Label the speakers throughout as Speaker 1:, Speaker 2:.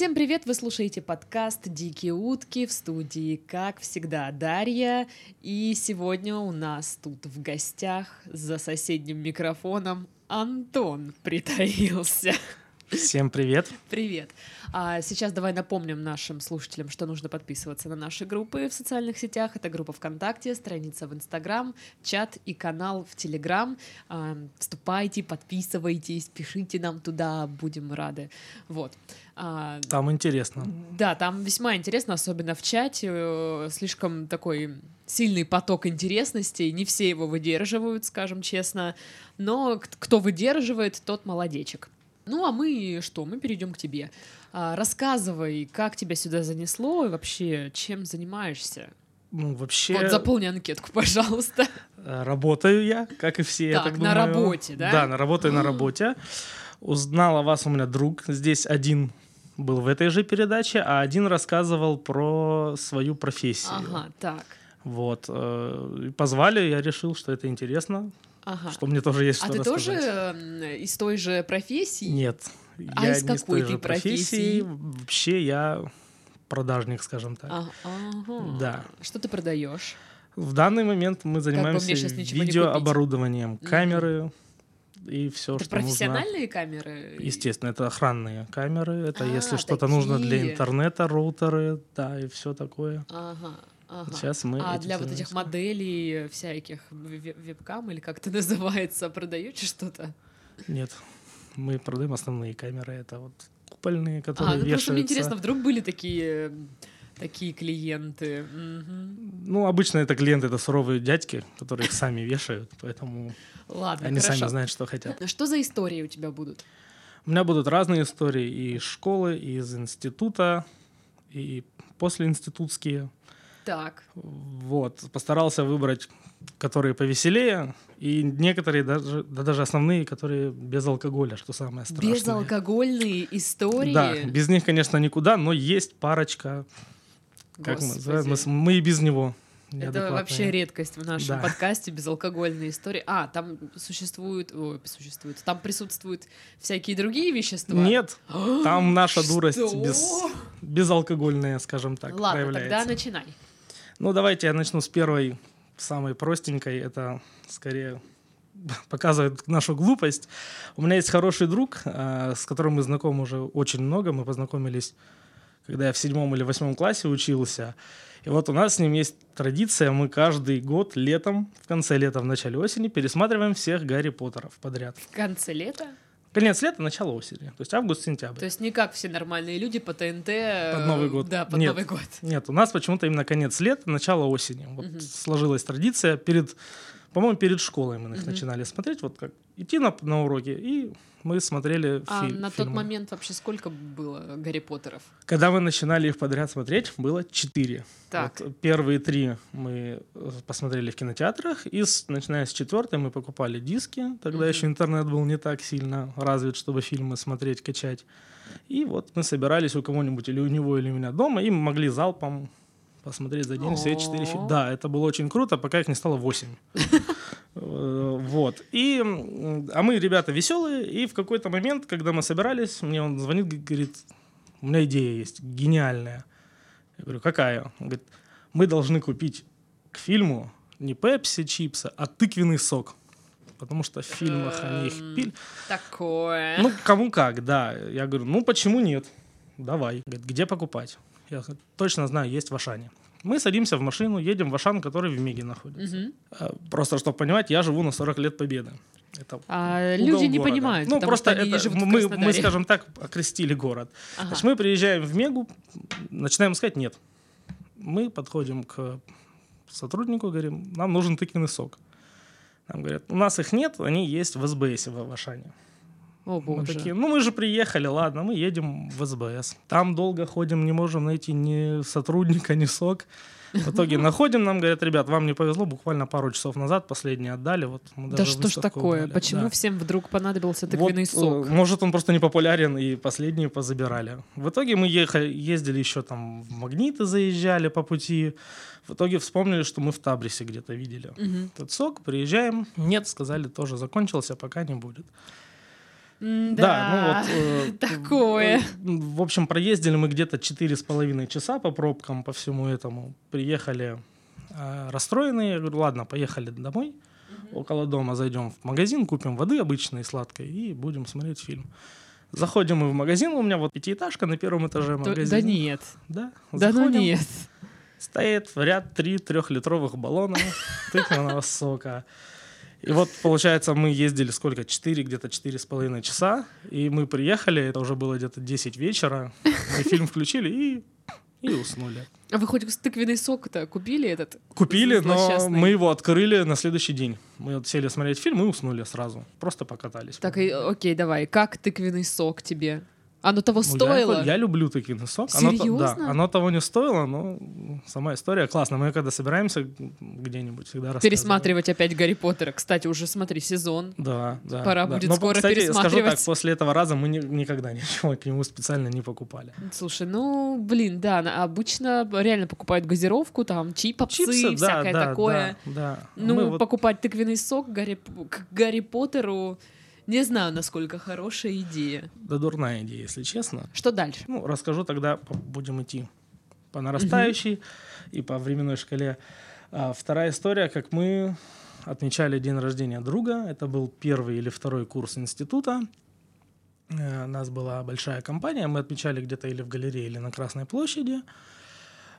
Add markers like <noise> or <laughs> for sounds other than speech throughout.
Speaker 1: Всем привет! Вы слушаете подкаст «Дикие утки» в студии, как всегда, Дарья. И сегодня у нас тут в гостях за соседним микрофоном Антон притаился.
Speaker 2: Всем привет.
Speaker 1: Привет. А сейчас давай напомним нашим слушателям, что нужно подписываться на наши группы в социальных сетях. Это группа ВКонтакте, страница в Инстаграм, чат и канал в Телеграм. А, вступайте, подписывайтесь, пишите нам туда, будем рады. Вот.
Speaker 2: А, там интересно.
Speaker 1: Да, там весьма интересно, особенно в чате. Э, слишком такой сильный поток интересностей, не все его выдерживают, скажем честно, но кто выдерживает, тот молодечек. Ну, а мы что? Мы перейдем к тебе. А, рассказывай, как тебя сюда занесло и вообще чем занимаешься?
Speaker 2: Ну, вообще...
Speaker 1: Вот заполни анкетку, <laughs> пожалуйста.
Speaker 2: Э, работаю я, как и все,
Speaker 1: так,
Speaker 2: я так
Speaker 1: на
Speaker 2: думаю.
Speaker 1: работе, да?
Speaker 2: Да, на работаю на работе. Узнал о вас у меня друг. Здесь один был в этой же передаче, а один рассказывал про свою профессию.
Speaker 1: Ага, так.
Speaker 2: Вот. Э, позвали, я решил, что это интересно. Ага. Что мне тоже есть а что
Speaker 1: А
Speaker 2: ты
Speaker 1: тоже из той же профессии?
Speaker 2: Нет.
Speaker 1: А я из не какой ты профессии?
Speaker 2: Вообще я продажник, скажем так. А,
Speaker 1: ага.
Speaker 2: Да.
Speaker 1: Что ты продаешь?
Speaker 2: В данный момент мы занимаемся видеооборудованием, камеры и все,
Speaker 1: это
Speaker 2: что
Speaker 1: профессиональные
Speaker 2: нужно.
Speaker 1: камеры?
Speaker 2: Естественно, это охранные камеры. Это а, если что-то нужно для интернета, роутеры, да, и все такое.
Speaker 1: Ага. Ага.
Speaker 2: Сейчас мы.
Speaker 1: А для вот этих моделей всяких вебкам или как это <laughs> называется, продаете что-то?
Speaker 2: Нет, мы продаем основные камеры. Это вот купольные, которые а, ну
Speaker 1: вешаются. Просто мне интересно, вдруг были такие такие клиенты.
Speaker 2: Угу. Ну, обычно это клиенты, это суровые дядьки, которые их сами вешают, поэтому
Speaker 1: Ладно,
Speaker 2: они
Speaker 1: хорошо.
Speaker 2: сами знают, что хотят.
Speaker 1: Что за истории у тебя будут?
Speaker 2: У меня будут разные истории и из школы, и из института, и послеинститутские.
Speaker 1: Так.
Speaker 2: Вот, постарался выбрать, которые повеселее, и некоторые даже, да, даже основные, которые без алкоголя, что самое страшное.
Speaker 1: Безалкогольные истории?
Speaker 2: Да, без них, конечно, никуда, но есть парочка, как мы, мы, мы и без него.
Speaker 1: Это вообще редкость в нашем да. подкасте безалкогольные истории. А, там существуют, ой, существуют, там присутствуют всякие другие вещества.
Speaker 2: Нет, там наша <gasps> дурость без, безалкогольная, скажем так.
Speaker 1: Ладно,
Speaker 2: проявляется.
Speaker 1: тогда начинай.
Speaker 2: Ну, давайте я начну с первой, самой простенькой. Это скорее <laughs> показывает нашу глупость. У меня есть хороший друг, э, с которым мы знакомы уже очень много. Мы познакомились, когда я в седьмом или восьмом классе учился. И вот у нас с ним есть традиция, мы каждый год летом, в конце лета, в начале осени пересматриваем всех Гарри Поттеров подряд.
Speaker 1: В конце лета?
Speaker 2: Конец лета, начало осени. То есть август-сентябрь.
Speaker 1: То есть не как все нормальные люди по ТНТ.
Speaker 2: Под Новый год.
Speaker 1: Да, под
Speaker 2: нет,
Speaker 1: Новый год.
Speaker 2: Нет, у нас почему-то именно конец лета, начало осени. Вот угу. сложилась традиция перед, по-моему, перед школой мы их угу. начинали смотреть, вот как идти на, на уроки и мы смотрели
Speaker 1: а
Speaker 2: фи-
Speaker 1: на
Speaker 2: фильмы.
Speaker 1: тот момент вообще сколько было Гарри Поттеров?
Speaker 2: Когда мы начинали их подряд смотреть, было четыре.
Speaker 1: Так.
Speaker 2: Вот первые три мы э, посмотрели в кинотеатрах, и с, начиная с четвертой мы покупали диски. Тогда mm-hmm. еще интернет был не так сильно развит, чтобы фильмы смотреть, качать. И вот мы собирались у кого-нибудь или у него, или у меня дома, и могли залпом посмотреть за день все четыре фильма. Да, это было очень круто, пока их не стало восемь. <laughs> Вот. И, а мы, ребята, веселые, и в какой-то момент, когда мы собирались, мне он звонит, говорит, у меня идея есть, гениальная. Я говорю, какая? Он говорит, мы должны купить к фильму не пепси, чипсы, а тыквенный сок. Потому что в фильмах они их
Speaker 1: эм,
Speaker 2: пили.
Speaker 1: Такое.
Speaker 2: Ну, кому как, да. Я говорю, ну почему нет? Давай. Говорит, где покупать? Я точно знаю, есть в Ашане. Мы садимся в машину, едем в Ашан, который в Миге находится.
Speaker 1: Угу.
Speaker 2: Просто, чтобы понимать, я живу на 40 лет Победы.
Speaker 1: Это а люди не города. понимают,
Speaker 2: ну просто
Speaker 1: это
Speaker 2: мы, мы, скажем так, окрестили город. Ага. Значит, мы приезжаем в Мегу, начинаем искать, нет. Мы подходим к сотруднику, говорим, нам нужен тыквенный сок. Нам говорят, у нас их нет, они есть в СБС в Ашане.
Speaker 1: О, боже.
Speaker 2: Мы такие, ну мы же приехали, ладно, мы едем в СБС. Там долго ходим, не можем найти ни сотрудника, ни сок. В итоге <laughs> находим, нам говорят, ребят, вам не повезло, буквально пару часов назад последние отдали. Вот
Speaker 1: да что ж такое? Убрали. Почему да. всем вдруг понадобился тыквенный вот, сок?
Speaker 2: Может, он просто не популярен, и последние позабирали. В итоге мы ехали, ездили еще там в Магниты, заезжали по пути. В итоге вспомнили, что мы в Табрисе где-то видели
Speaker 1: угу.
Speaker 2: этот сок. Приезжаем. Нет, сказали, тоже закончился, пока не будет.
Speaker 1: М,
Speaker 2: Да, ну вот... э, <laughs>
Speaker 1: такое.
Speaker 2: э, В общем, проездили мы где-то четыре с половиной часа по пробкам, по всему этому. Приехали э, расстроенные. Я говорю, ладно, поехали домой. Около дома зайдем в магазин, купим воды обычной, сладкой, и будем смотреть фильм. Заходим мы в магазин, у меня вот пятиэтажка на первом этаже магазина.
Speaker 1: Да нет.
Speaker 2: Да,
Speaker 1: Да ну
Speaker 2: заходим.
Speaker 1: нет.
Speaker 2: Стоит в ряд три трехлитровых баллона <laughs> тыквенного сока. И вот, получается, мы ездили сколько? Четыре, где-то четыре с половиной часа. И мы приехали, это уже было где-то 10 вечера. Мы фильм включили и, и уснули.
Speaker 1: А вы хоть тыквенный сок-то купили этот?
Speaker 2: Купили, но мы его открыли на следующий день. Мы вот сели смотреть фильм и уснули сразу. Просто покатались.
Speaker 1: Так, и, окей, давай. Как тыквенный сок тебе? Оно того
Speaker 2: Ну, я
Speaker 1: стоило?
Speaker 2: его- Я, люблю тыквенный сок. Оно то-
Speaker 1: Серьезно?
Speaker 2: да, оно того не стоило, но сама история классная. Мы когда собираемся где-нибудь, всегда.
Speaker 1: Пересматривать опять Гарри Поттера. Кстати, уже смотри, сезон.
Speaker 2: Да, да.
Speaker 1: Пора
Speaker 2: да.
Speaker 1: будет
Speaker 2: Но,
Speaker 1: скоро
Speaker 2: кстати, скажу
Speaker 1: пересматривать.
Speaker 2: так, после этого раза мы ни- никогда ничего к нему специально не покупали.
Speaker 1: Слушай, ну, блин, да, обычно реально покупают газировку, там, чипсы,
Speaker 2: Чипсы, да,
Speaker 1: всякое
Speaker 2: да,
Speaker 1: такое.
Speaker 2: да, да.
Speaker 1: Ну,
Speaker 2: Мы вот-
Speaker 1: покупать тыквенный сок Гарри, к Гарри Поттеру, не знаю, насколько хорошая идея.
Speaker 2: Да дурная идея, если честно.
Speaker 1: Что дальше?
Speaker 2: Ну, расскажу тогда, будем идти по нарастающей и по временной шкале. А, вторая история, как мы отмечали день рождения друга. Это был первый или второй курс института. Э, У нас была большая компания, мы отмечали где-то или в галерее, или на Красной площади.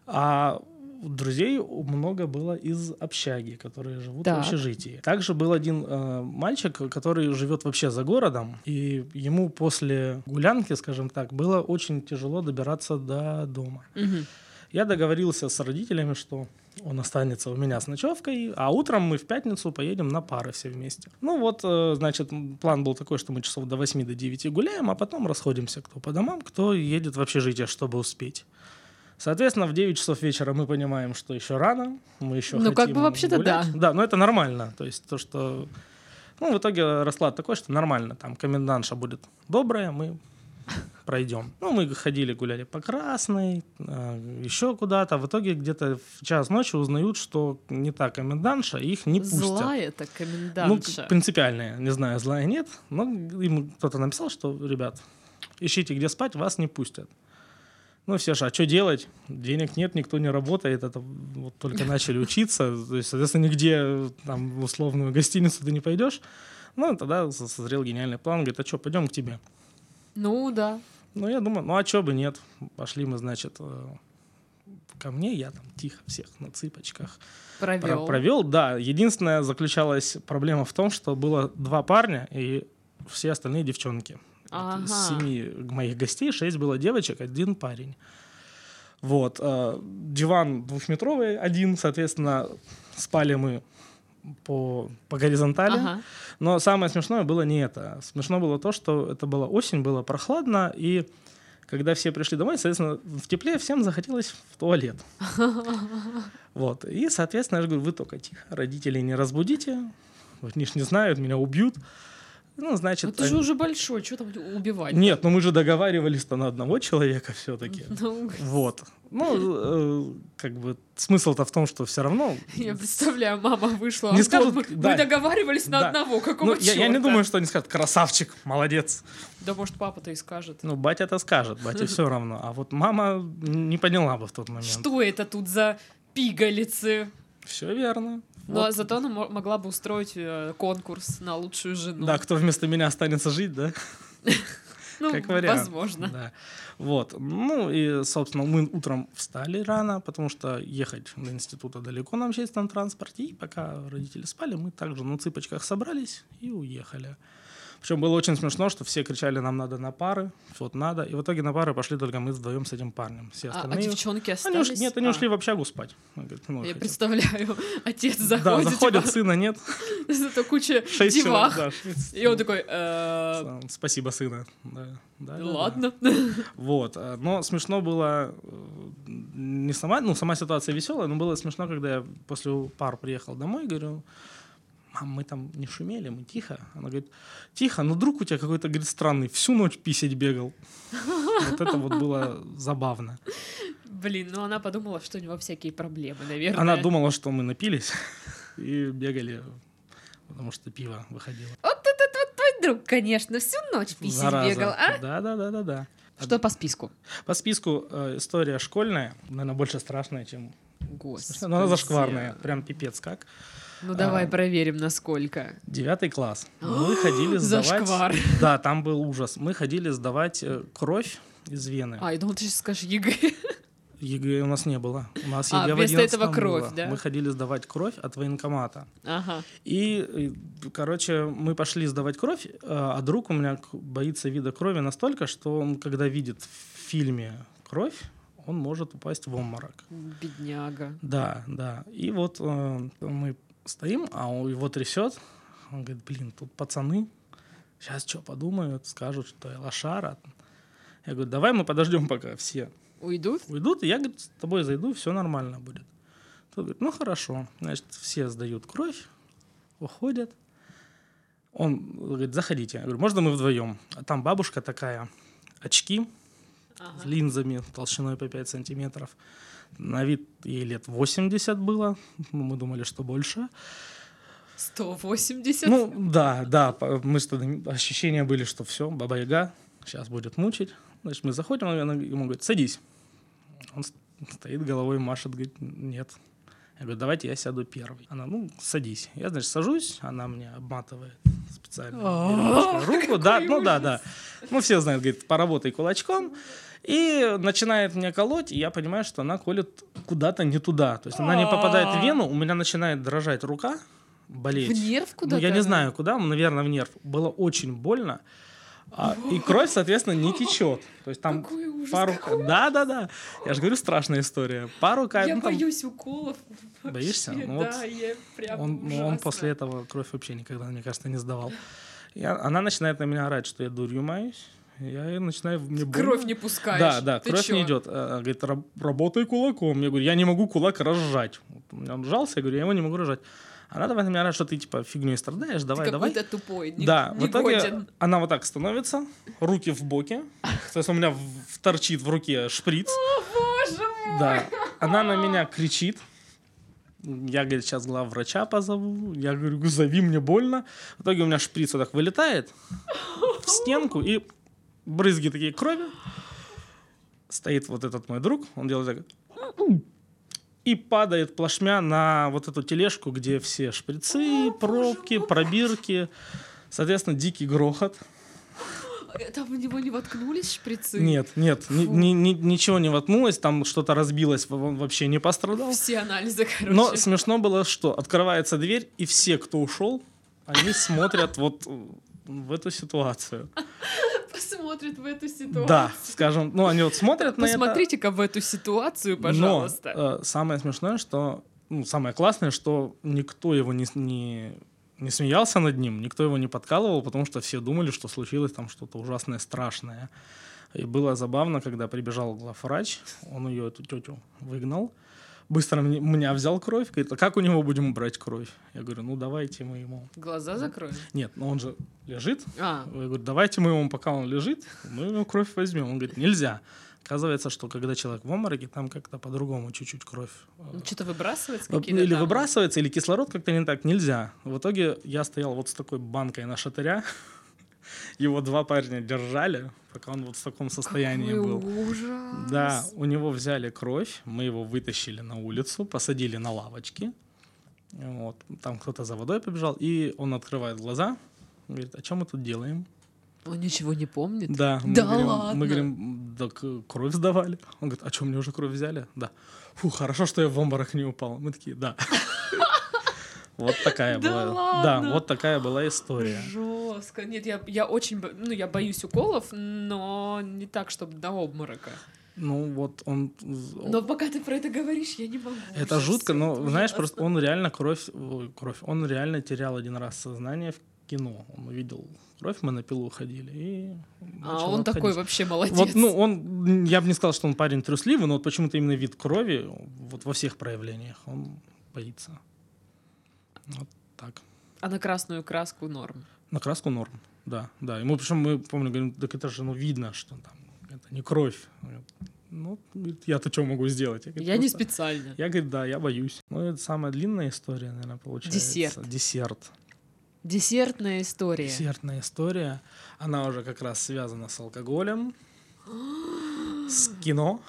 Speaker 2: А друзей много было из общаги, которые живут
Speaker 1: Так.
Speaker 2: в общежитии. Также был один э, мальчик, который живет вообще за городом, и ему после гулянки, скажем так, было очень тяжело добираться до дома.
Speaker 1: Мгм.
Speaker 2: Я договорился с родителями, что он останется у меня с ночевкой, а утром мы в пятницу поедем на пары все вместе. Ну вот, э, значит, план был такой, что мы часов до 8 до 9 гуляем, а потом расходимся кто по домам, кто едет в общежитие, чтобы успеть. Соответственно, в 9 часов вечера мы понимаем, что еще рано, мы еще
Speaker 1: Ну, как
Speaker 2: хотим
Speaker 1: бы вообще-то да.
Speaker 2: Да, но это нормально. То есть то, что... Ну, в итоге расклад такой, что нормально. Там комендантша будет добрая, мы пройдем. Ну, мы ходили, гуляли по Красной, э, еще куда-то. В итоге где-то в час ночи узнают, что не та комендантша, их не пустят.
Speaker 1: Злая-то
Speaker 2: Ну,
Speaker 1: комендантша.
Speaker 2: принципиальная, не знаю, злая нет, но им кто-то написал, что, ребят, ищите, где спать, вас не пустят. Ну, все же, а что делать? Денег нет, никто не работает, это вот только начали учиться, то есть, соответственно, нигде там в условную гостиницу ты не пойдешь. Ну, тогда со- созрел гениальный план, говорит, а что, пойдем к тебе.
Speaker 1: Ну, да.
Speaker 2: Ну, я думаю, ну, а что бы нет. Пошли мы, значит, э, ко мне, я там тихо всех на цыпочках
Speaker 1: Провел.
Speaker 2: провел, да. Единственная заключалась проблема в том, что было два парня и все остальные девчонки.
Speaker 1: Ага.
Speaker 2: Из семи моих гостей шесть было девочек, один парень. Вот. э, Диван двухметровый, один, соответственно, спали мы по, по горизонтали.
Speaker 1: Ага.
Speaker 2: Но самое смешное было не это. Смешно было то, что это была осень, было прохладно, и когда все пришли домой, соответственно, в тепле всем захотелось в туалет. <laughs> Вот. И, соответственно, я же говорю, вы только тихо, родителей не разбудите, они ж не знают, меня убьют. Ну, значит...
Speaker 1: Ну, ты же
Speaker 2: они-
Speaker 1: уже большой, что там убивать?
Speaker 2: Нет, ну мы же договаривались-то на одного человека все-таки. <laughs>
Speaker 1: Ну,
Speaker 2: Вот. Ну, э, как бы смысл-то в том, что все равно <laughs>
Speaker 1: я представляю, мама вышла.
Speaker 2: Не
Speaker 1: «Антон,
Speaker 2: скажут,
Speaker 1: мы,
Speaker 2: да.
Speaker 1: мы договаривались на
Speaker 2: Да.
Speaker 1: одного, какого
Speaker 2: Ну, я, я не
Speaker 1: чёрта?»
Speaker 2: думаю, что они скажут, красавчик, молодец.
Speaker 1: Да, может, папа-то и скажет.
Speaker 2: Ну, батя это скажет, батя все равно. А вот мама не поняла бы в тот момент.
Speaker 1: Что это тут за пигалицы?
Speaker 2: Все верно.
Speaker 1: Ну,
Speaker 2: Вот.
Speaker 1: а зато она мо- могла бы устроить э, конкурс на лучшую жену.
Speaker 2: Да, кто вместо меня останется жить, да? <laughs>
Speaker 1: ну,
Speaker 2: как вариант.
Speaker 1: возможно.
Speaker 2: Да. Вот. Ну и, собственно, мы утром встали рано, потому что ехать до института далеко на общественном транспорте. И пока родители спали, мы также на цыпочках собрались и уехали. Причем было очень смешно, что все кричали, нам надо на пары, вот надо. И в итоге на пары пошли только мы вдвоем с этим парнем. Все
Speaker 1: А, а
Speaker 2: остальные...
Speaker 1: девчонки
Speaker 2: Они
Speaker 1: остались?
Speaker 2: ушли- нет, они
Speaker 1: А,
Speaker 2: ушли в общагу спать. Он говорит, ну,
Speaker 1: Я
Speaker 2: хотя-
Speaker 1: представляю, <laughs> отец
Speaker 2: Да,
Speaker 1: заходит, типа, <laughs>
Speaker 2: сына нет.
Speaker 1: зато куча
Speaker 2: Шесть человек,
Speaker 1: девах.
Speaker 2: да.
Speaker 1: И он такой, «Э,
Speaker 2: Спасибо, сына. Да, да, да, да.
Speaker 1: ладно. <laughs>
Speaker 2: Вот. а, Но смешно было э, не сама, ну, сама ситуация веселая, но было смешно, когда я после пар приехал домой, говорю, мам, мы там не шумели, мы тихо. Она говорит, тихо, но друг у тебя какой-то, говорит, странный, всю ночь писать бегал. <laughs> Вот это вот было забавно.
Speaker 1: Блин, ну она подумала, что у него всякие проблемы, наверное.
Speaker 2: Она думала, что мы напились <laughs> и бегали, потому что пиво выходило.
Speaker 1: Вот этот вот твой друг, конечно, всю ночь писать бегал, а?
Speaker 2: Да, да, да, да, да.
Speaker 1: Что по списку?
Speaker 2: По списку э, история школьная, наверное, больше страшная, чем...
Speaker 1: Господи.
Speaker 2: Но она зашкварная, прям пипец как.
Speaker 1: Ну давай
Speaker 2: А.
Speaker 1: проверим, насколько.
Speaker 2: Девятый класс. Мы <gasps> ходили сдавать...
Speaker 1: Зашквар.
Speaker 2: Да, там был ужас. Мы ходили сдавать э, кровь из вены.
Speaker 1: А, я думал, ты сейчас скажешь ЕГЭ. <laughs>
Speaker 2: ЕГЭ у нас не было. У нас
Speaker 1: А,
Speaker 2: ЕГЭ в
Speaker 1: вместо
Speaker 2: 11
Speaker 1: этого кровь,
Speaker 2: было.
Speaker 1: да?
Speaker 2: Мы ходили сдавать кровь от военкомата.
Speaker 1: Ага.
Speaker 2: И, и, короче, мы пошли сдавать кровь, э, а друг у меня боится вида крови настолько, что он, когда видит в фильме кровь, он может упасть в обморок.
Speaker 1: Бедняга.
Speaker 2: Да, да. И вот э, мы стоим, а он его трясет. Он говорит, блин, тут пацаны сейчас что подумают, скажут, что я лошара. Я говорю, давай мы подождем, пока все
Speaker 1: Уйдут?
Speaker 2: уйдут, и я, говорит, с тобой зайду, все нормально будет. Тот говорит, ну хорошо. Значит, все сдают кровь, уходят. Он говорит, заходите. Я говорю, можно мы вдвоем? А там бабушка такая, очки с линзами толщиной по 5 сантиметров. На вид ей лет 80 было. Мы думали, что больше.
Speaker 1: 180?
Speaker 2: Ну, да, да. Мы ощущения были, что все, Баба Яга сейчас будет мучить. Значит, мы заходим, она ему говорит, садись. Он стоит головой, машет, говорит, нет. Я говорю, давайте я сяду первый. Она, ну, садись. Я, значит, сажусь, она мне обматывает специально веревочкой <laughs> руку. Да, ну да, да. Ну, все знают, говорит, поработай кулачком. И начинает мне колоть, и я понимаю, что она колет куда-то не туда. То есть она не попадает в вену, у меня начинает дрожать рука, болеть.
Speaker 1: В нерв
Speaker 2: Ну,
Speaker 1: куда-то?
Speaker 2: я не знаю, куда, наверное, в нерв. Было очень больно. А, и кровь, соответственно, не течет. То есть там
Speaker 1: Какой ужас,
Speaker 2: пару...
Speaker 1: какой
Speaker 2: Да, да, да. Я же говорю, страшная история. Пару капель.
Speaker 1: Я
Speaker 2: ну, там
Speaker 1: боюсь уколов.
Speaker 2: Боишься?
Speaker 1: Вообще,
Speaker 2: Ну вот
Speaker 1: да, я прям
Speaker 2: Он, ну, он
Speaker 1: ужасно.
Speaker 2: после этого кровь вообще никогда, мне кажется, не сдавал. Я- она начинает на меня орать, что я дурью маюсь. Я начинаю... Мне больно.
Speaker 1: Кровь не пускаешь.
Speaker 2: Да, да,
Speaker 1: Ты
Speaker 2: кровь
Speaker 1: чё?
Speaker 2: не идет. А, Говорит, «Раб- работай кулаком. Я говорю, я не могу кулак разжать. Вот у меня он сжался, я говорю, я его не могу разжать. Она давай на меня орать, что ты типа фигней страдаешь, давай,
Speaker 1: Ты
Speaker 2: давай.
Speaker 1: какой-то тупой. не-
Speaker 2: Да, в итоге
Speaker 1: негоден.
Speaker 2: она вот так становится, руки в боки. То есть у меня в- торчит в руке шприц.
Speaker 1: Боже мой!
Speaker 2: Да. Она на меня кричит. Я, говорит, сейчас главврача позову. Я говорю, зови, мне больно. В итоге у меня шприц вот так вылетает в стенку, и брызги такие крови. Стоит вот этот мой друг, он делает так. И падает плашмя на вот эту тележку, где все шприцы, пробки, пробирки. Соответственно, дикий грохот.
Speaker 1: Там в него не воткнулись шприцы?
Speaker 2: Нет, нет, ни- ни- ни- ничего не воткнулось, там что-то разбилось, он вообще не пострадал.
Speaker 1: Все анализы, короче.
Speaker 2: Но смешно было, что открывается дверь, и все, кто ушел, они смотрят вот в эту ситуацию.
Speaker 1: Посмотрят в эту ситуацию.
Speaker 2: Да, скажем, ну они вот смотрят на это.
Speaker 1: Посмотрите-ка в эту ситуацию, пожалуйста.
Speaker 2: Но э, самое смешное, что, ну, самое классное, что никто его не, не, не смеялся над ним, никто его не подкалывал, потому что все думали, что случилось там что-то ужасное, страшное. И было забавно, когда прибежал главврач, он ее, эту тетю, выгнал, быстро мне- меня взял кровь, говорит, а как у него будем брать кровь? Я говорю, ну давайте мы ему...
Speaker 1: Глаза закроем.
Speaker 2: Нет, но он же лежит.
Speaker 1: А,
Speaker 2: Я говорю, давайте мы ему, пока он лежит, мы ему кровь возьмем. Он говорит, нельзя. Оказывается, что когда человек в обмороке, там как-то по-другому чуть-чуть кровь.
Speaker 1: ну что-то выбрасывается
Speaker 2: Или
Speaker 1: там?
Speaker 2: выбрасывается, или кислород как-то не так. Нельзя. В итоге я стоял вот с такой банкой на шатыря. Его два парня держали, пока он вот в таком состоянии
Speaker 1: Какой
Speaker 2: был.
Speaker 1: ужас.
Speaker 2: Да, у него взяли кровь, мы его вытащили на улицу, посадили на лавочки. Вот. Там кто-то за водой побежал, и он открывает глаза, говорит, а что мы тут делаем?
Speaker 1: Он ничего не помнит?
Speaker 2: Да, мы
Speaker 1: Да
Speaker 2: говорим,
Speaker 1: ладно?
Speaker 2: Мы говорим, так кровь сдавали. Он говорит, а что, мне уже кровь взяли? Да. Фу, хорошо, что я в обморок не упал. Мы такие, да. <laughs> Вот такая
Speaker 1: Да
Speaker 2: была.
Speaker 1: ладно?
Speaker 2: Да, вот такая была история.
Speaker 1: Жестко. Нет, я, я очень, ну, я боюсь уколов, но не так, чтобы до обморока.
Speaker 2: Ну вот он...
Speaker 1: Но пока ты про это говоришь, я не могу.
Speaker 2: Это жутко, но
Speaker 1: это
Speaker 2: знаешь, просто он реально кровь, кровь, он реально терял один раз сознание в кино. Он увидел кровь, мы на пилу ходили и
Speaker 1: А он такой
Speaker 2: отходить.
Speaker 1: вообще молодец.
Speaker 2: Вот, ну, он, я бы не сказал, что он парень трусливый, но вот почему-то именно вид крови, вот во всех проявлениях, он боится. Вот так.
Speaker 1: А на красную краску норм.
Speaker 2: На краску норм, да, да. И мы, причем мы, помню, говорим, так это же, ну, видно, что там, это не кровь. Ну, я-то что могу сделать? говорит,
Speaker 1: Я не
Speaker 2: «Просто-
Speaker 1: специально.
Speaker 2: Я, говорит, да, я боюсь. Ну, это самая длинная история, наверное, получается.
Speaker 1: Десерт.
Speaker 2: Десерт.
Speaker 1: Десертная история.
Speaker 2: Десертная история. Она уже как раз связана с алкоголем, <gasps> с кино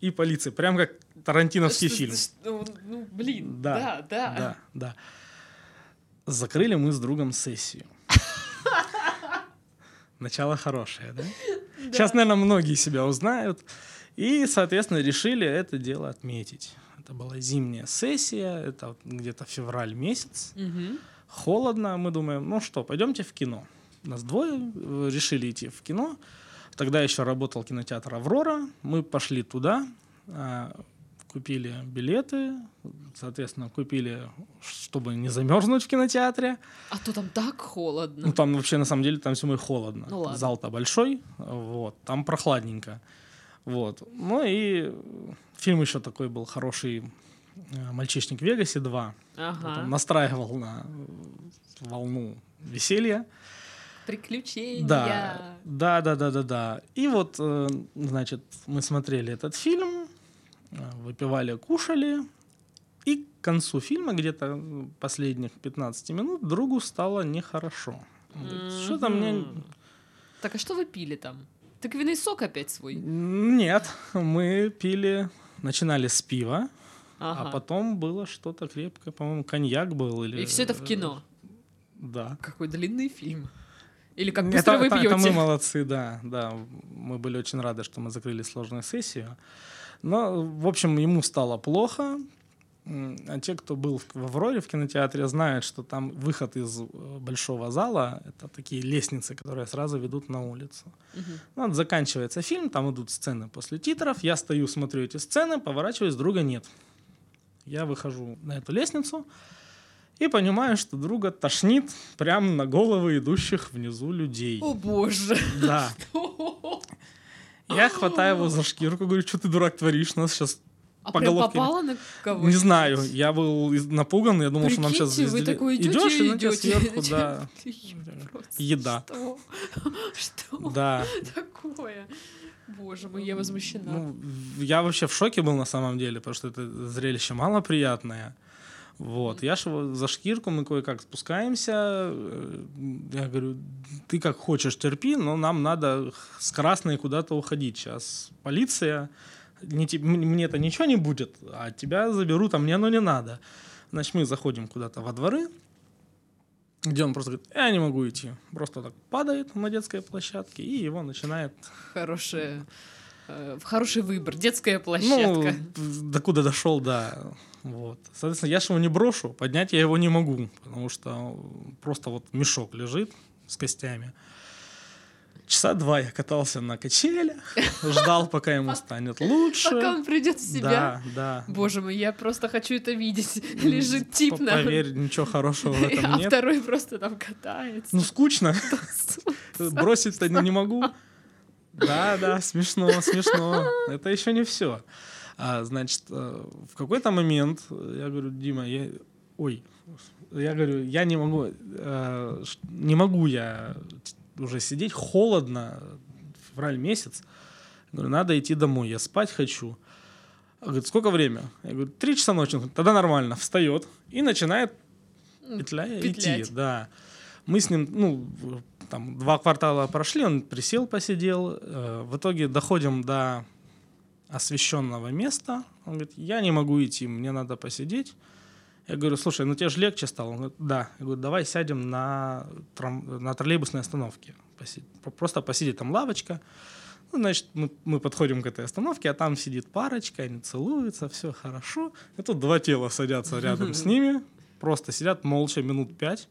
Speaker 2: и полицией. Прям как тарантиновский фильм.
Speaker 1: что- Ну, блин,
Speaker 2: Да,
Speaker 1: да, да.
Speaker 2: Да, да. Закрыли мы с другом сессию. Начало хорошее, да?
Speaker 1: Да.
Speaker 2: Сейчас, наверное, многие себя узнают. И, соответственно, решили это дело отметить. Это была зимняя сессия, это где-то февраль месяц. Холодно, мы думаем, ну что, пойдемте в кино. Нас двое э, решили идти в кино. Тогда еще работал кинотеатр «Аврора». Мы пошли туда, а, купили билеты, соответственно, купили, чтобы не замерзнуть в кинотеатре.
Speaker 1: А то там так холодно.
Speaker 2: Ну, там вообще, на самом деле, там зимой холодно.
Speaker 1: Ну, ладно.
Speaker 2: Зал-то большой, вот, там прохладненько. Вот. Ну и фильм еще такой был хороший э, «Мальчишник в Вегасе 2». Вот
Speaker 1: Ага.
Speaker 2: он настраивал на волну веселья.
Speaker 1: Приключения.
Speaker 2: Да, да, да, да, да, да. И вот, э, значит, мы смотрели этот фильм, выпивали, кушали, и к концу фильма, где-то последних 15 минут, другу стало нехорошо. Он говорит, Что-то мне...
Speaker 1: Так а что вы пили там? Тыквенный сок опять свой?
Speaker 2: Нет, мы пили, начинали с пива,
Speaker 1: Ага.
Speaker 2: а потом было что-то крепкое, по-моему, коньяк был. Или...
Speaker 1: И все это в кино.
Speaker 2: Да.
Speaker 1: Какой длинный фильм. Или как
Speaker 2: Это-
Speaker 1: быстро вы
Speaker 2: это,
Speaker 1: пьете.
Speaker 2: это мы молодцы, да, да. Мы были очень рады, что мы закрыли сложную сессию. Но, в общем, ему стало плохо. А те, кто был в Авроре в кинотеатре, знают, что там выход из э, большого зала — это такие лестницы, которые сразу ведут на улицу.
Speaker 1: Мгм.
Speaker 2: Ну, вот заканчивается фильм, там идут сцены после титров. Я стою, смотрю эти сцены, поворачиваюсь, друга нет. Я выхожу на эту лестницу и понимаю, что друга тошнит прямо на головы идущих внизу людей.
Speaker 1: О боже.
Speaker 2: Да. <laughs> Я хватаю его за шкирку, говорю, что ты, дурак, творишь? Нас сейчас
Speaker 1: А
Speaker 2: По
Speaker 1: прям
Speaker 2: головке.
Speaker 1: попала на кого
Speaker 2: Не знаю, я был напуган, я думал, что нам сейчас
Speaker 1: Прикиньте, вы такой идете
Speaker 2: идешь, и на тебя сверху, да, <laughs> еда.
Speaker 1: Что? <laughs> Что
Speaker 2: Да.
Speaker 1: такое? Боже мой, я возмущена.
Speaker 2: Ну, я вообще в шоке был на самом деле, потому что это зрелище малоприятное. Вот, я ж за шкирку, мы кое-как спускаемся. э, Я говорю, ты как хочешь терпи, но нам надо с красной куда-то уходить. Сейчас полиция, не мне это ничего не будет, а тебя заберут, а мне оно не надо. Значит, мы заходим куда-то во дворы, где он просто говорит, я не могу идти. Просто так падает на детской площадке, и его начинает
Speaker 1: Хорошая, э, хороший выбор. Детская площадка.
Speaker 2: ну, докуда дошел, да. Вот. Соответственно, я же его не брошу, поднять я его не могу, потому что просто вот мешок лежит с костями. Часа два я катался на качелях, <laughs> ждал, пока ему станет лучше.
Speaker 1: Пока он придет в себя.
Speaker 2: Да, да.
Speaker 1: Боже мой, я просто хочу это видеть. <laughs> Лежит тип на...
Speaker 2: Поверь, ничего хорошего в <laughs> этом
Speaker 1: А
Speaker 2: нет.
Speaker 1: второй просто там катается.
Speaker 2: Ну, скучно. Бросить-то не могу. Да, да, смешно, смешно. Это еще не все. А, значит, э, в какой-то момент э, я говорю, Дима, я... Ой, я говорю, я не могу, э, не могу я уже сидеть, холодно, февраль месяц. Говорю, надо идти домой, я спать хочу. Он Говорит, сколько время? Я говорю, три часа ночи. Говорит, Тогда нормально. Встает и начинает
Speaker 1: петлять.
Speaker 2: идти. Да. Мы с ним, ну, там два квартала прошли, он присел, посидел. Э, в итоге доходим до освещенного места. Он говорит, я не могу идти, мне надо посидеть. Я говорю, слушай, ну тебе же легче стало? Он говорит, да. Я говорю, давай сядем на, трам- на троллейбусной остановке. Поси- по- Просто посидеть, там лавочка. Ну, значит, мы, мы подходим к этой остановке, а там сидит парочка, они целуются, все хорошо. И тут два тела садятся рядом с <laughs> ними, просто сидят молча минут пять.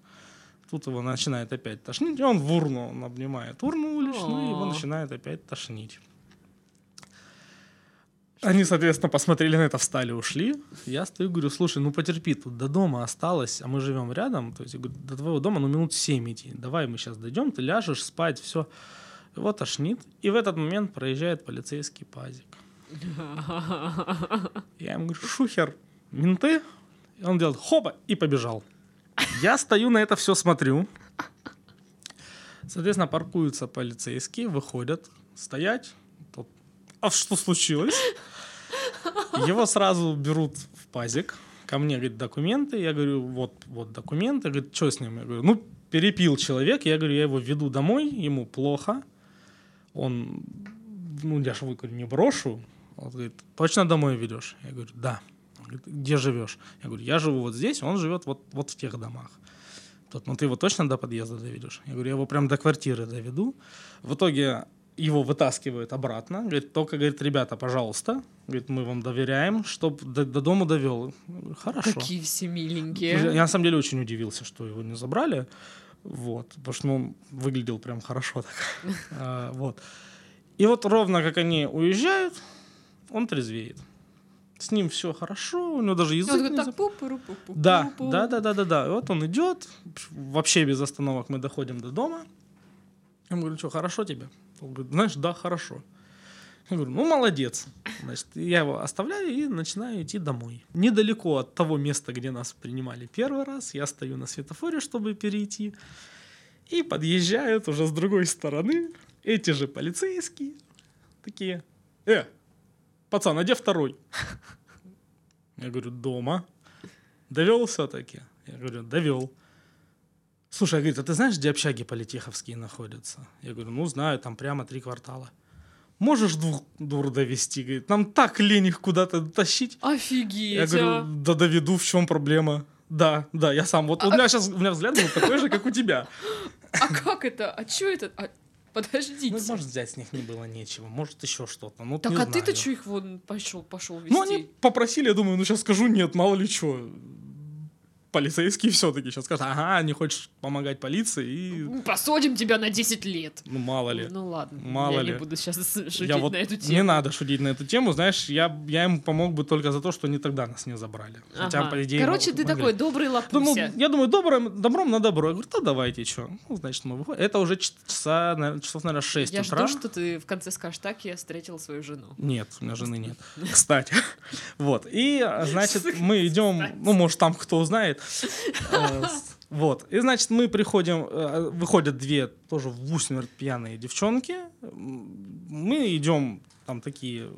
Speaker 2: Тут его начинает опять тошнить, и он в урну, он обнимает урну уличную, и его начинает опять тошнить. Они, соответственно, посмотрели на это, встали, ушли. Я стою, говорю, слушай, ну потерпи, тут до дома осталось, а мы живем рядом, то есть, я говорю, до твоего дома, ну, минут семь идти. Давай мы сейчас дойдем, ты ляжешь спать, все. Его тошнит, и в этот момент проезжает полицейский пазик. <laughs> Я ему говорю, шухер, менты? И он делает хопа и побежал. Я стою на это все смотрю. Соответственно, паркуются полицейские, выходят, стоять. А что случилось? Его сразу берут в пазик. Ко мне, говорит, документы. Я говорю, вот, вот документы. Говорит, что с ним? Я говорю, ну, перепил человек, я говорю, я его веду домой, ему плохо, он, ну, я же говорю, не брошу, он говорит, точно домой ведешь? Я говорю, да. Он говорит, где живешь? Я говорю, я живу вот здесь, он живет вот, вот в тех домах. Тот, ну ты его точно до подъезда доведешь? Я говорю, я его прям до квартиры доведу. В итоге его вытаскивают обратно. Говорит, только, говорит, ребята, пожалуйста, говорит, мы вам доверяем, чтобы до, до дома довел. Говорю, Хорошо.
Speaker 1: Какие все миленькие.
Speaker 2: я на самом деле очень удивился, что его не забрали. Вот, потому что ну, он выглядел прям хорошо так. <laughs> А, вот. И вот ровно как они уезжают, он трезвеет. С ним все хорошо, у него даже язык
Speaker 1: он
Speaker 2: не
Speaker 1: так,
Speaker 2: да, да, да, да, да, да. И вот он идет, вообще без остановок мы доходим до дома. Я ему говорю, что, хорошо тебе? Он говорит, знаешь, да, хорошо. Я говорю, ну, молодец. Значит, я его оставляю и начинаю идти домой. Недалеко от того места, где нас принимали первый раз, я стою на светофоре, чтобы перейти. И подъезжают уже с другой стороны эти же полицейские. Такие, э, пацан, а где второй? Я говорю, дома. Довел все-таки? Я говорю, довел. Слушай, говорит, а ты знаешь, где общаги политеховские находятся? Я говорю, ну знаю, там прямо три квартала. Можешь двух дур довести? Говорит, нам так лень их куда-то тащить.
Speaker 1: Офигеть,
Speaker 2: Я говорю,
Speaker 1: а.
Speaker 2: да доведу, в чем проблема? Да, да, я сам. Вот у меня сейчас, у меня взгляд был такой же, как у тебя.
Speaker 1: А как это? А чё это? А, Подождите.
Speaker 2: Ну, может, взять с них не было нечего, может, еще что-то. Ну,
Speaker 1: так а ты-то что их вон пошел, пошел вести?
Speaker 2: Ну, они попросили, я думаю, ну, сейчас скажу нет, мало ли что. Полицейские <laughs> все-таки сейчас скажут, ага, не хочешь помогать полиции, и,
Speaker 1: Посадим тебя на 10 лет.
Speaker 2: ну, мало ли.
Speaker 1: Ну ладно,
Speaker 2: Мало
Speaker 1: я
Speaker 2: ли.
Speaker 1: не буду сейчас шутить
Speaker 2: Я вот-
Speaker 1: на эту тему.
Speaker 2: Не надо шутить на эту тему, знаешь, я, я им помог бы только за то, что они тогда нас не забрали. Хотя,
Speaker 1: Ага.
Speaker 2: по идее,
Speaker 1: Короче,
Speaker 2: мо-
Speaker 1: ты
Speaker 2: могли.
Speaker 1: такой добрый
Speaker 2: Думал,
Speaker 1: лапуся.
Speaker 2: я думаю, добрым, добром на добро. Я говорю, да давайте, что. Ну, значит, мы выходим. Это уже часа, наверное, часов, наверное, 6
Speaker 1: Я
Speaker 2: утра.
Speaker 1: жду, что ты в конце скажешь, так я встретил свою жену.
Speaker 2: Нет, у меня жены <laughs> нет. Кстати. <laughs> Вот. И, а, значит, мы идем, ну, может, там кто узнает. Э, Вот. И, значит, мы приходим, э, выходят две тоже в усмерть пьяные девчонки. Мы идем, там такие,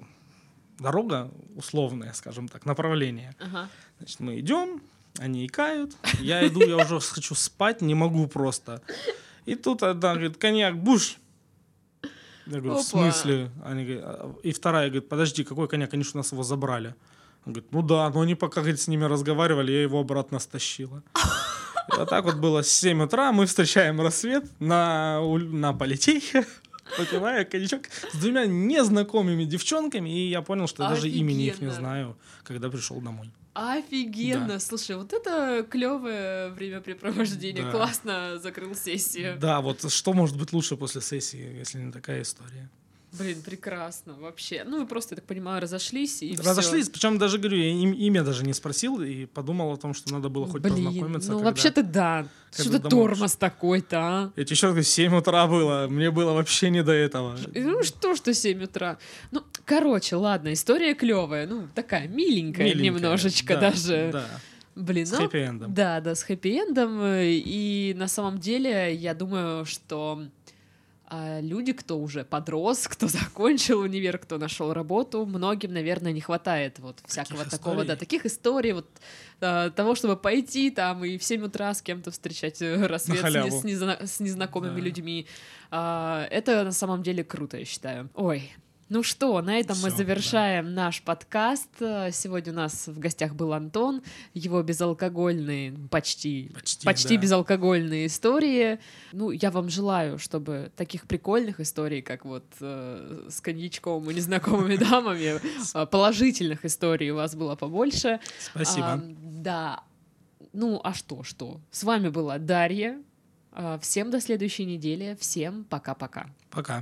Speaker 2: дорога условная, скажем так, направление.
Speaker 1: Ага.
Speaker 2: Значит, мы идем, они икают, я иду, я уже <laughs> хочу спать, не могу просто. И тут одна говорит, коньяк, буш. Я говорю, в
Speaker 1: Опа.
Speaker 2: смысле? Они говорят, «А». И вторая говорит, подожди, какой коньяк? Они же у нас его забрали. Он говорит, ну да, но они пока говорит, с ними разговаривали, я его обратно стащила. И вот так вот было с 7 утра, мы встречаем рассвет на, на политехе, <laughs> попивая коньячок с двумя незнакомыми девчонками, и я понял, что я даже имени их не знаю, когда пришел домой.
Speaker 1: Офигенно.
Speaker 2: Да.
Speaker 1: Слушай, вот это клевое времяпрепровождение.
Speaker 2: Да.
Speaker 1: Классно закрыл сессию.
Speaker 2: Да, вот что может быть лучше после сессии, если не такая история?
Speaker 1: Блин, прекрасно вообще. Ну, вы просто, я так понимаю, разошлись и всё.
Speaker 2: Разошлись, причем даже говорю, я им, имя даже не спросил и подумал о том, что надо было хоть
Speaker 1: Блин,
Speaker 2: познакомиться.
Speaker 1: ну
Speaker 2: когда-
Speaker 1: вообще-то да. Что
Speaker 2: когда
Speaker 1: ты
Speaker 2: домой
Speaker 1: тормоз такой-то, а?
Speaker 2: Я тебе еще раз говорю, 7 утра было, мне было вообще не до этого.
Speaker 1: И Ну что, что 7 утра? Ну, короче, ладно, история клевая. Ну, такая миленькая,
Speaker 2: Миленькая,
Speaker 1: немножечко
Speaker 2: да,
Speaker 1: даже.
Speaker 2: Да,
Speaker 1: Блин,
Speaker 2: с
Speaker 1: ну,
Speaker 2: хэппи-эндом.
Speaker 1: Да, да, с хэппи-эндом. э, И на самом деле, я думаю, что а, люди, кто уже подрос, кто <laughs> закончил универ, кто нашел работу, многим, наверное, не хватает вот всякого такого, да, таких историй, вот а, того, чтобы пойти там и в 7 утра с кем-то встречать э, <laughs> рассвет с незна- с незнакомыми
Speaker 2: Да.
Speaker 1: людьми. А, Это на самом деле круто, я считаю. Ой, ну что, на этом мы
Speaker 2: Всё,
Speaker 1: завершаем наш подкаст. Э, Сегодня у нас в гостях был Антон, его безалкогольные, почти,
Speaker 2: Почти,
Speaker 1: почти
Speaker 2: да.
Speaker 1: безалкогольные истории. Ну, я вам желаю, чтобы таких прикольных историй, как вот э, с коньячком и незнакомыми <laughs> дамами, э, положительных историй у вас было побольше.
Speaker 2: Спасибо.
Speaker 1: Да. Ну, а что, что? С вами была Дарья. А, Всем до следующей недели. Всем пока-пока.
Speaker 2: Пока.